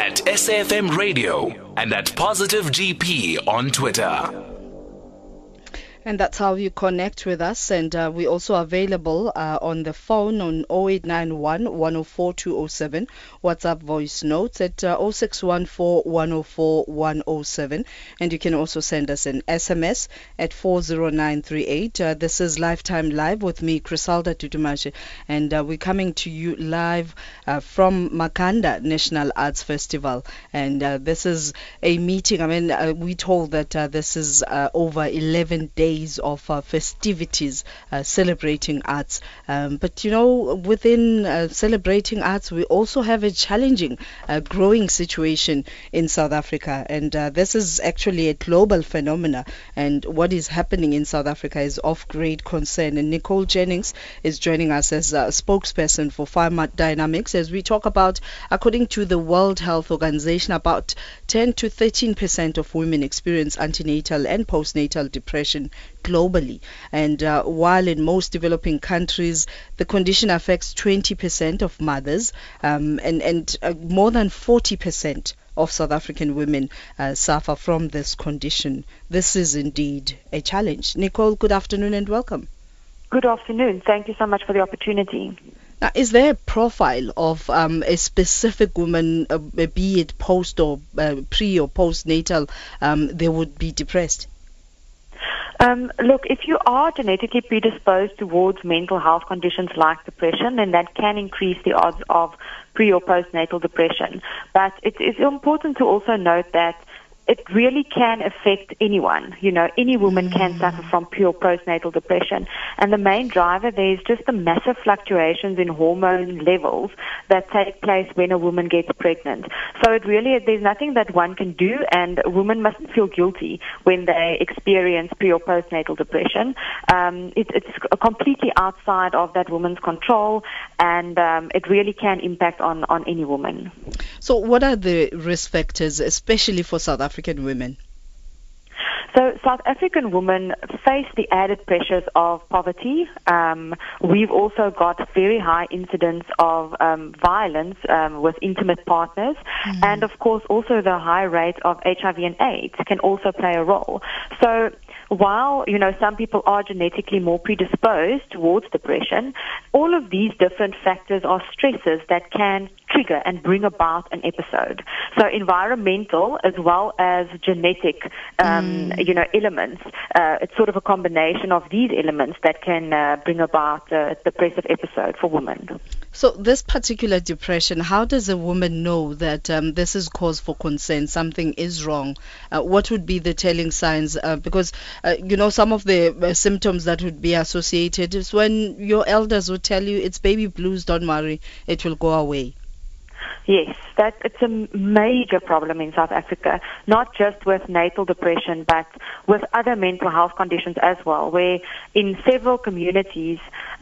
at SAFM Radio and at Positive GP on Twitter. And that's how you connect with us. And uh, we're also available uh, on the phone on 0891 104 207, WhatsApp voice notes at uh, 0614 104 107. And you can also send us an SMS at 40938. Uh, this is Lifetime Live with me, Criselda Dudumashe. And uh, we're coming to you live uh, from Makhanda National Arts Festival. And uh, this is a meeting. I mean, we told that this is over 11 days days of uh, festivities uh, celebrating arts. Um, but you know, within uh, celebrating arts, we also have a challenging, growing situation in South Africa, and this is actually a global phenomena. And what is happening in South Africa is of great concern. And Nicole Jennings is joining us as a spokesperson for Pharma Dynamics as we talk about, according to the World Health Organization, about 10 to 13 percent of women experience antenatal and postnatal depression globally. And uh, while in most developing countries the condition affects 20% of mothers um, and, and uh, more than 40% of South African women uh, suffer from this condition. This is indeed a challenge. Nicole, good afternoon and welcome. Good afternoon. Thank you so much for the opportunity. Now, is there a profile of um, a specific woman, uh, be it post or uh, pre or postnatal, um, they would be depressed? Um, look, if you are genetically predisposed towards mental health conditions like depression, then that can increase the odds of pre or postnatal depression. But it is important to also note that it really can affect anyone. You know, any woman can Mm. suffer from pure postnatal depression. And the main driver there is just the massive fluctuations in hormone levels that take place when a woman gets pregnant. So it really, there's nothing that one can do and a woman mustn't feel guilty when they experience pre or postnatal depression. Um, it, it's completely outside of that woman's control and um, it really can impact on, on any woman. So, what are the risk factors, especially for South African women? So South African women face the added pressures of poverty. Um, we've also got very high incidence of um, violence um, with intimate partners, and of course also the high rate of HIV and AIDS can also play a role. So while you know some people are genetically more predisposed towards depression, all of these different factors are stresses that can trigger and bring about an episode. So environmental as well as genetic, um, you know, elements. Uh, it's sort of a combination of these elements that can uh, bring about a depressive episode for women. So, this particular depression, how does a woman know that um, this is cause for concern, something is wrong? Uh, what would be the telling signs? Uh, because, uh, you know, some of the uh, symptoms that would be associated is when your elders would tell you it's baby blues, don't worry, it will go away. Yes, that it's a major problem in South Africa, not just with natal depression, but with other mental health conditions as well, where in several communities,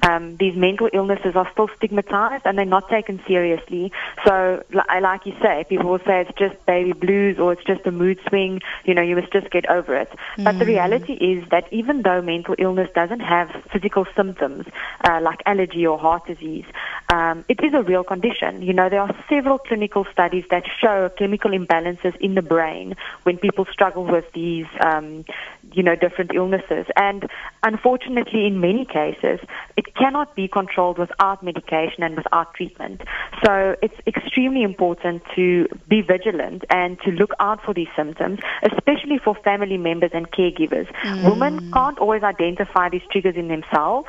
um, these mental illnesses are still stigmatized and they're not taken seriously. So, like you say, people will say it's just baby blues or it's just a mood swing, you know, you must just get over it. But the reality is that even though mental illness doesn't have physical symptoms, uh, like allergy or heart disease, um, it is a real condition. You know, there are several clinical studies that show chemical imbalances in the brain when people struggle with these, um, you know, different illnesses. And unfortunately, in many cases, it cannot be controlled without medication and without treatment. So it's extremely important to be vigilant and to look out for these symptoms, especially for family members and caregivers. Women can't always identify these triggers in themselves.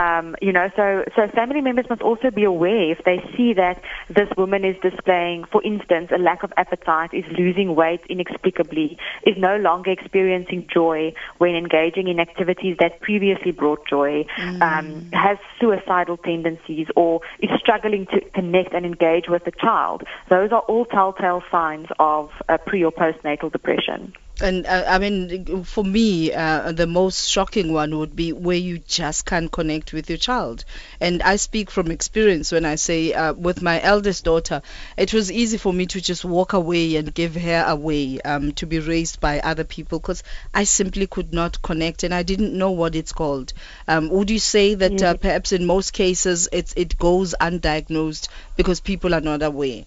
Um, you know, so so family members must also be aware if they see that this woman is displaying, for instance, a lack of appetite, is losing weight inexplicably, is no longer experiencing joy when engaging in activities that previously brought joy, um, has suicidal tendencies, or is struggling to connect and engage with the child. Those are all telltale signs of uh, pre or postnatal depression. And uh, I mean, for me, uh, the most shocking one would be where you just can't connect with your child. And I speak from experience when I say, uh, with my eldest daughter, it was easy for me to just walk away and give her away um, to be raised by other people because I simply could not connect and I didn't know what it's called. Um, would you say that uh, perhaps in most cases it's, it goes undiagnosed because people are not aware?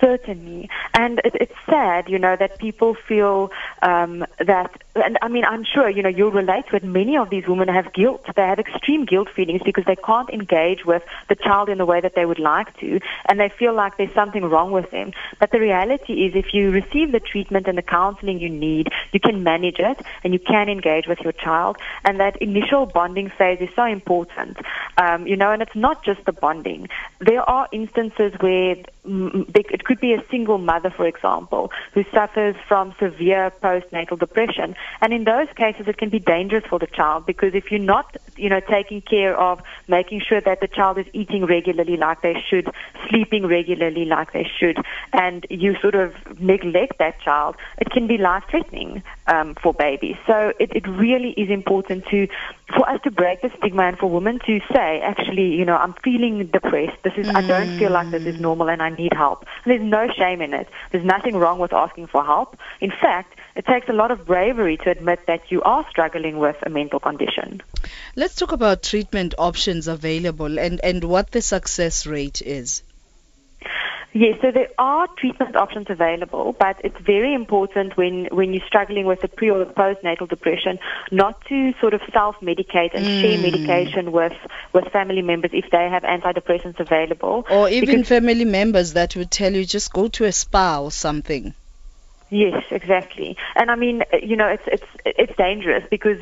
Certainly, and it, it's sad, you know, that people feel um, that, and I mean, I'm sure, you know, you'll relate to it. Many of these women have guilt. They have extreme guilt feelings because they can't engage with the child in the way that they would like to, and they feel like there's something wrong with them. But the reality is, if you receive the treatment and the counseling you need, you can manage it and you can engage with your child. And that initial bonding phase is so important, um, you know, and it's not just the bonding. There are instances where it could be a single mother, for example, who suffers from severe postnatal depression. And in those cases, it can be dangerous for the child because if you're not, you know, taking care of making sure that the child is eating regularly like they should, sleeping regularly like they should, and you sort of neglect that child, it can be life-threatening um, for babies. So it, it really is important to, for us to break the stigma and for women to say, actually, you know, I'm feeling depressed. This is, mm. I don't feel like this is normal and I need help. And there's no shame in it. There's nothing wrong with asking for help. In fact, it takes a lot of bravery to admit that you are struggling with a mental condition. Let's talk about treatment options available and, and what the success rate is. Yes, so there are treatment options available, but it's very important when, when you're struggling with the pre or postnatal depression not to sort of self-medicate and mm. share medication with, with family members if they have antidepressants available. Or even family members that would tell you just go to a spa or something. Yes, exactly. And I mean, you know, it's it's it's dangerous because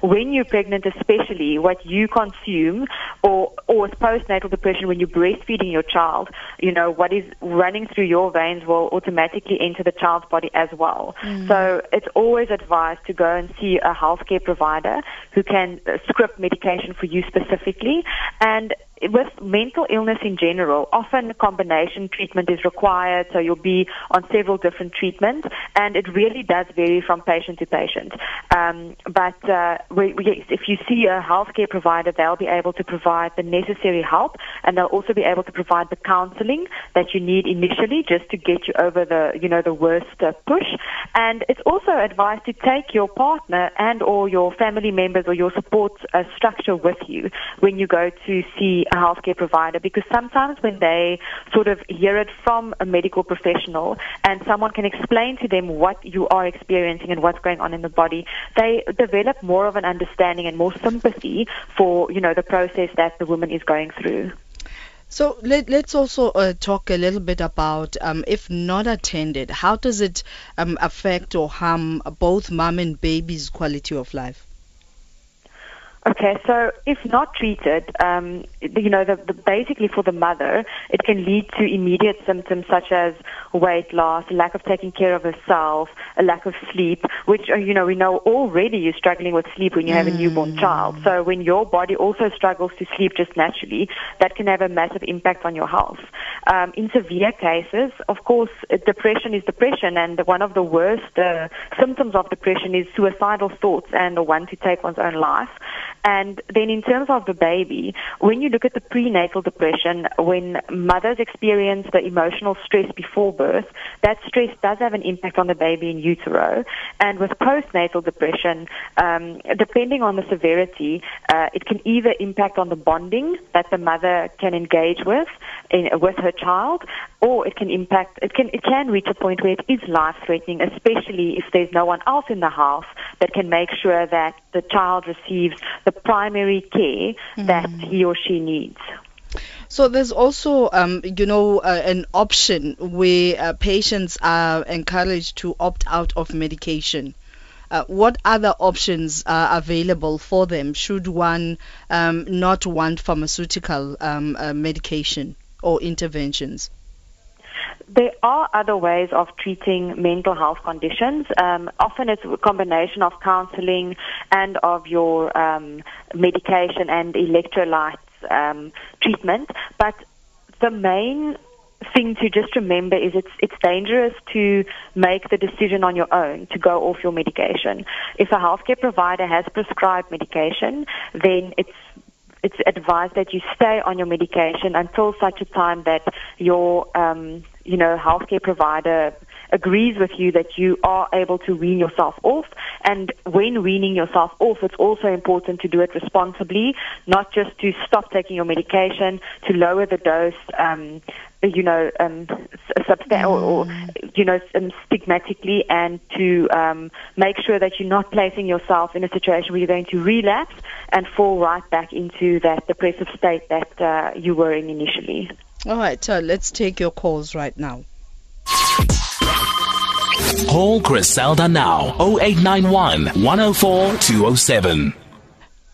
when you're pregnant, especially what you consume, or or with postnatal depression, when you're breastfeeding your child, you know, what is running through your veins will automatically enter the child's body as well. Mm. So it's always advised to go and see a healthcare provider who can script medication for you specifically. And with mental illness in general, often combination treatment is required, so you'll be on several different treatments, and it really does vary from patient to patient. Um, but uh, we, if you see a healthcare provider, they'll be able to provide the necessary help, and they'll also be able to provide the counseling that you need initially just to get you over the, you know, the worst uh, push. And it's also advised to take your partner and or your family members or your support uh, structure with you when you go to see a healthcare provider because sometimes when they sort of hear it from a medical professional and someone can explain to them what you are experiencing and what's going on in the body, they develop more of an understanding and more sympathy for, you know, the process that the woman is going through. So let, us also uh, talk a little bit about um, if not attended, how does it um, affect or harm both mom and baby's quality of life? Okay, so if not treated, um, you know, the, the, basically for the mother, it can lead to immediate symptoms such as weight loss, lack of taking care of herself, a lack of sleep, which, uh, you know, we know already you're struggling with sleep when you have a newborn mm. child. So when your body also struggles to sleep just naturally, that can have a massive impact on your health. Um, in severe cases, of course, depression is depression, and one of the worst uh, symptoms of depression is suicidal thoughts and the one to take one's own life. And then in terms of the baby, when you look at the prenatal depression, when mothers experience the emotional stress before birth, that stress does have an impact on the baby in utero. And with postnatal depression, um, depending on the severity, uh, it can either impact on the bonding that the mother can engage with in, with her child, or it can impact. It can it can reach a point where it is life threatening, especially if there's no one else in the house that can make sure that the child receives the primary care mm. that he or she needs. So there's also, um, you know, uh, an option where uh, patients are encouraged to opt out of medication. Uh, what other options are available for them should one um, not want pharmaceutical um, uh, medication or interventions? There are other ways of treating mental health conditions. Um, often it's a combination of counseling and of your um, medication and electrolytes um, treatment. But the main thing to just remember is it's it's dangerous to make the decision on your own to go off your medication. If a healthcare provider has prescribed medication, then it's it's advised that you stay on your medication until such a time that your um, you know healthcare provider agrees with you that you are able to wean yourself off. And when weaning yourself off, it's also important to do it responsibly, not just to stop taking your medication, to lower the dose, um, you know, um, substan- or, or, you know, um, stigmatically, and to um, make sure that you're not placing yourself in a situation where you're going to relapse and fall right back into that depressive state that uh, you were in initially. All right, uh, let's take your calls right now. Call Criselda now 0891 104 207.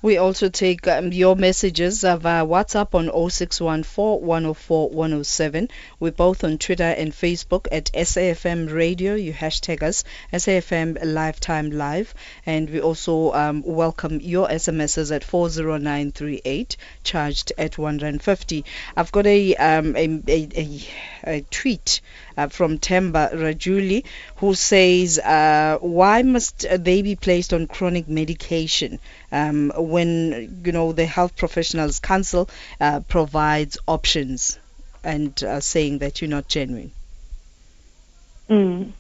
We also take um, your messages uh, via WhatsApp on 0614 104 107. We're both on Twitter and Facebook at SAFM Radio. You hashtag us SAFM Lifetime Live. And we also um, welcome your SMSs at 40938, charged at 150. I've got a, um, a, a, a, a tweet uh, from Temba Rajuli who says, uh, Why must they be placed on chronic medication? um, when you know the health professionals council uh, provides options and saying that you're not genuine mm.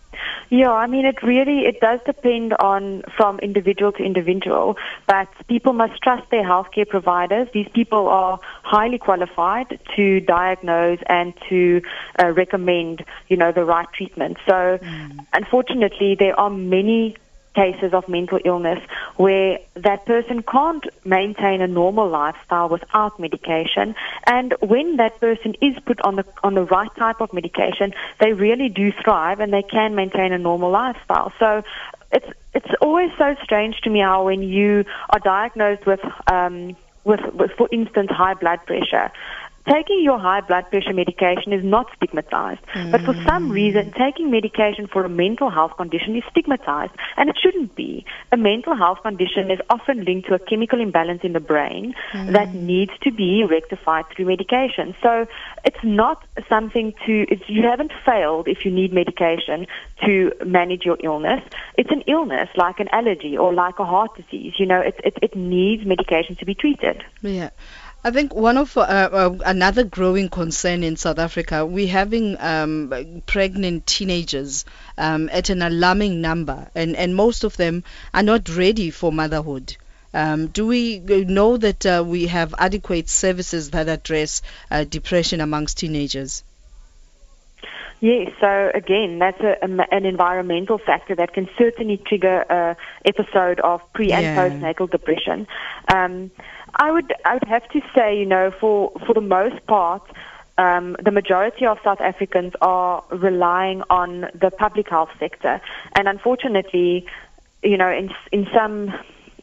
Yeah, I mean, it really it does depend on from individual to individual, but people must trust their healthcare providers. These people are highly qualified to diagnose and to uh, recommend, you know, the right treatment. So, mm. unfortunately, there are many cases of mental illness where that person can't maintain a normal lifestyle without medication. And when that person is put on the on the right type of medication they really do thrive and they can maintain a normal lifestyle. So it's it's always so strange to me how when you are diagnosed with um with, with for instance high blood pressure taking your high blood pressure medication is not stigmatized. Mm. But for some reason, taking medication for a mental health condition is stigmatized, and it shouldn't be. A mental health condition is often linked to a chemical imbalance in the brain mm. that needs to be rectified through medication. So it's not something to, you haven't failed if you need medication to manage your illness. It's an illness like an allergy or like a heart disease. You know, it, it, it needs medication to be treated. Yeah. I think one of uh, uh, another growing concern in South Africa, we're having um, pregnant teenagers um, at an alarming number, and, and most of them are not ready for motherhood. Um, do we know that uh, we have adequate services that address uh, depression amongst teenagers? Yes, so again, that's a, an environmental factor that can certainly trigger a episode of pre and yeah. postnatal depression. I would I would have to say, you know, for for the most part, um, the majority of South Africans are relying on the public health sector, and unfortunately, you know, in in some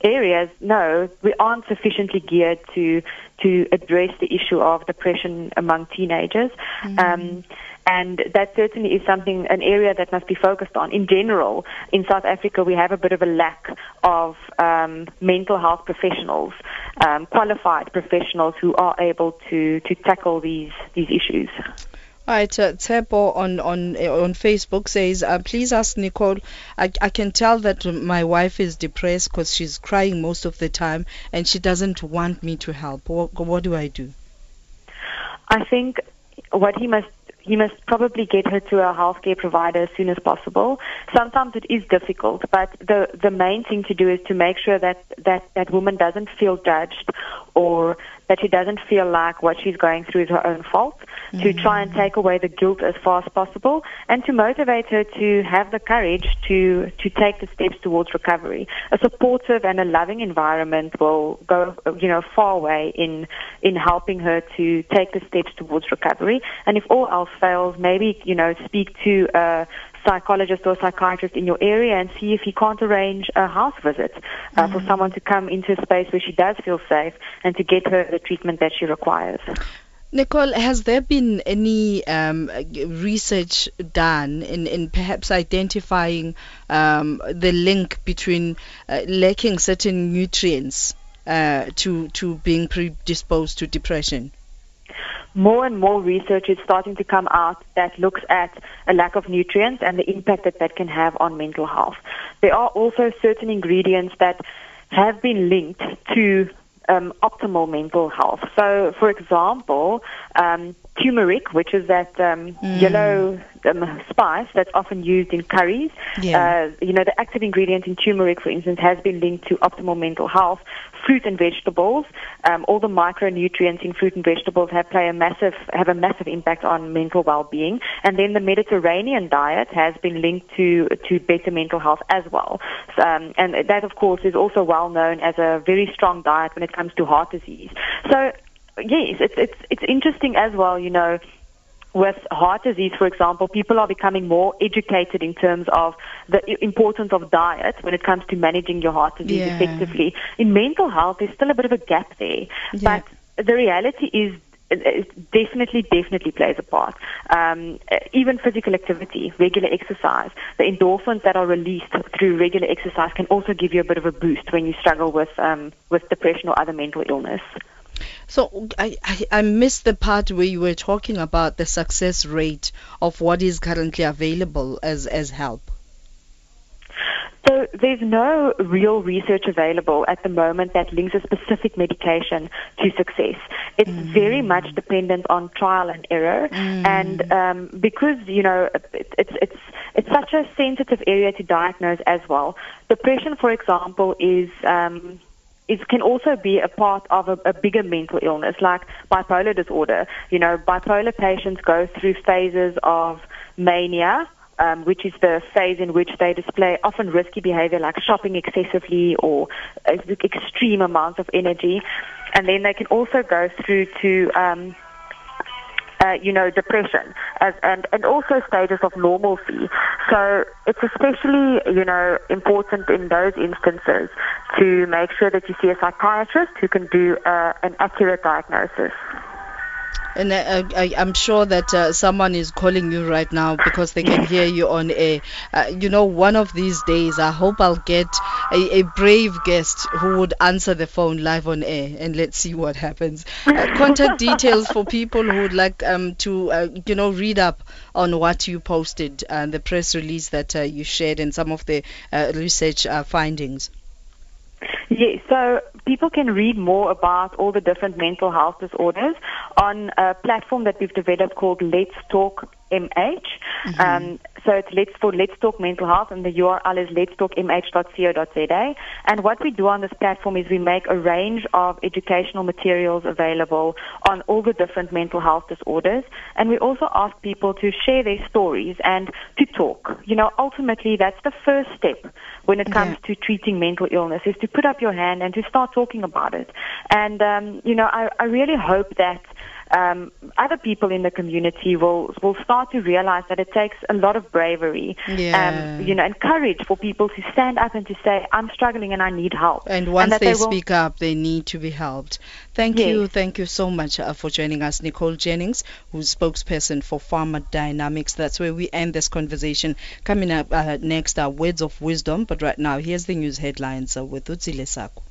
areas, no, we aren't sufficiently geared to to address the issue of depression among teenagers. Mm-hmm. Um, and that certainly is something, an area that must be focused on. In general, in South Africa, we have a bit of a lack of um, mental health professionals, um, qualified professionals who are able to, to tackle these, these issues. Right, uh, Tepo on on on Facebook says, uh, please ask Nicole. I, I can tell that my wife is depressed because she's crying most of the time and she doesn't want me to help. What, what do I do? I think what he must you must probably get her to a healthcare provider as soon as possible. Sometimes it is difficult, but the the main thing to do is to make sure that that that woman doesn't feel judged or that she doesn't feel like what she's going through is her own fault, mm-hmm. to try and take away the guilt as far as possible, and to motivate her to have the courage to, to take the steps towards recovery. A supportive and a loving environment will go, you know, far away in, in helping her to take the steps towards recovery. And if all else fails, maybe, you know, speak to a psychologist or psychiatrist in your area and see if he can't arrange a house visit uh, mm-hmm. for someone to come into a space where she does feel safe and to get her the treatment that she requires. Nicole, has there been any um, research done in, in perhaps identifying um, the link between uh, lacking certain nutrients uh, to to being predisposed to depression? More and more research is starting to come out that looks at a lack of nutrients and the impact that that can have on mental health. There are also certain ingredients that have been linked to um, optimal mental health. So, for example, um, turmeric, which is that um, Mm. yellow um, spice that's often used in curries. Yeah. Uh, you know, the active ingredient in turmeric, for instance, has been linked to optimal mental health. Fruit and vegetables, um, all the micronutrients in fruit and vegetables have play a massive have a massive impact on mental well-being. And then the Mediterranean diet has been linked to to better mental health as well. So, um, and that, of course, is also well known as a very strong diet when it comes to heart disease. So yes, it's it's it's interesting as well. You know, with heart disease, for example, people are becoming more educated in terms of the importance of diet when it comes to managing your heart disease Yeah. effectively. In mental health, there's still a bit of a gap there, Yeah. but the reality is. It it definitely, definitely plays a part. Um, even physical activity, regular exercise, the endorphins that are released through regular exercise can also give you a bit of a boost when you struggle with um, with depression or other mental illness. So I, I, I missed the part where you were talking about the success rate of what is currently available as, as help. So there's no real research available at the moment that links a specific medication to success. It's very much dependent on trial and error, and um, because you know it, it's it's it's such a sensitive area to diagnose as well. Depression, for example, is um, it can also be a part of a, a bigger mental illness like bipolar disorder. You know, bipolar patients go through phases of mania, um, which is the phase in which they display often risky behavior like shopping excessively or uh, extreme amounts of energy. And then they can also go through to um, uh, you know, depression as, and, and also stages of normalcy. So it's especially, you know, important in those instances to make sure that you see a psychiatrist who can do uh, an accurate diagnosis. And I, I, I'm sure that uh, someone is calling you right now because they can hear you on air. Uh, you know, one of these days, I hope I'll get a, a brave guest who would answer the phone live on air, and let's see what happens. Uh, contact details for people who would like um, to, uh, you know, read up on what you posted and the press release that uh, you shared and some of the uh, research uh, findings. Yes, so people can read more about all the different mental health disorders on a platform that we've developed called Let's Talk MH. Um, so it's Let's for Let's Talk Mental Health, and the URL is letstalkmh.co.za. And what we do on this platform is we make a range of educational materials available on all the different mental health disorders, and we also ask people to share their stories and to talk. You know, ultimately, that's the first step when it comes to treating mental illness is to put up your hand and to start talking about it. And um, you know, I, I really hope that um, other people in the community will will start to realize that it takes a lot of bravery, Yeah. um, you know, and courage for people to stand up and to say, "I'm struggling and I need help." And once that they, will- speak up, they need to be helped. Thank Yes. you, thank you so much uh, for joining us, Nicole Jennings, who's spokesperson for Pharma Dynamics. That's where we end this conversation. Coming up uh, next are words of wisdom, but right now, here's the news headlines uh, with Utsile Sako.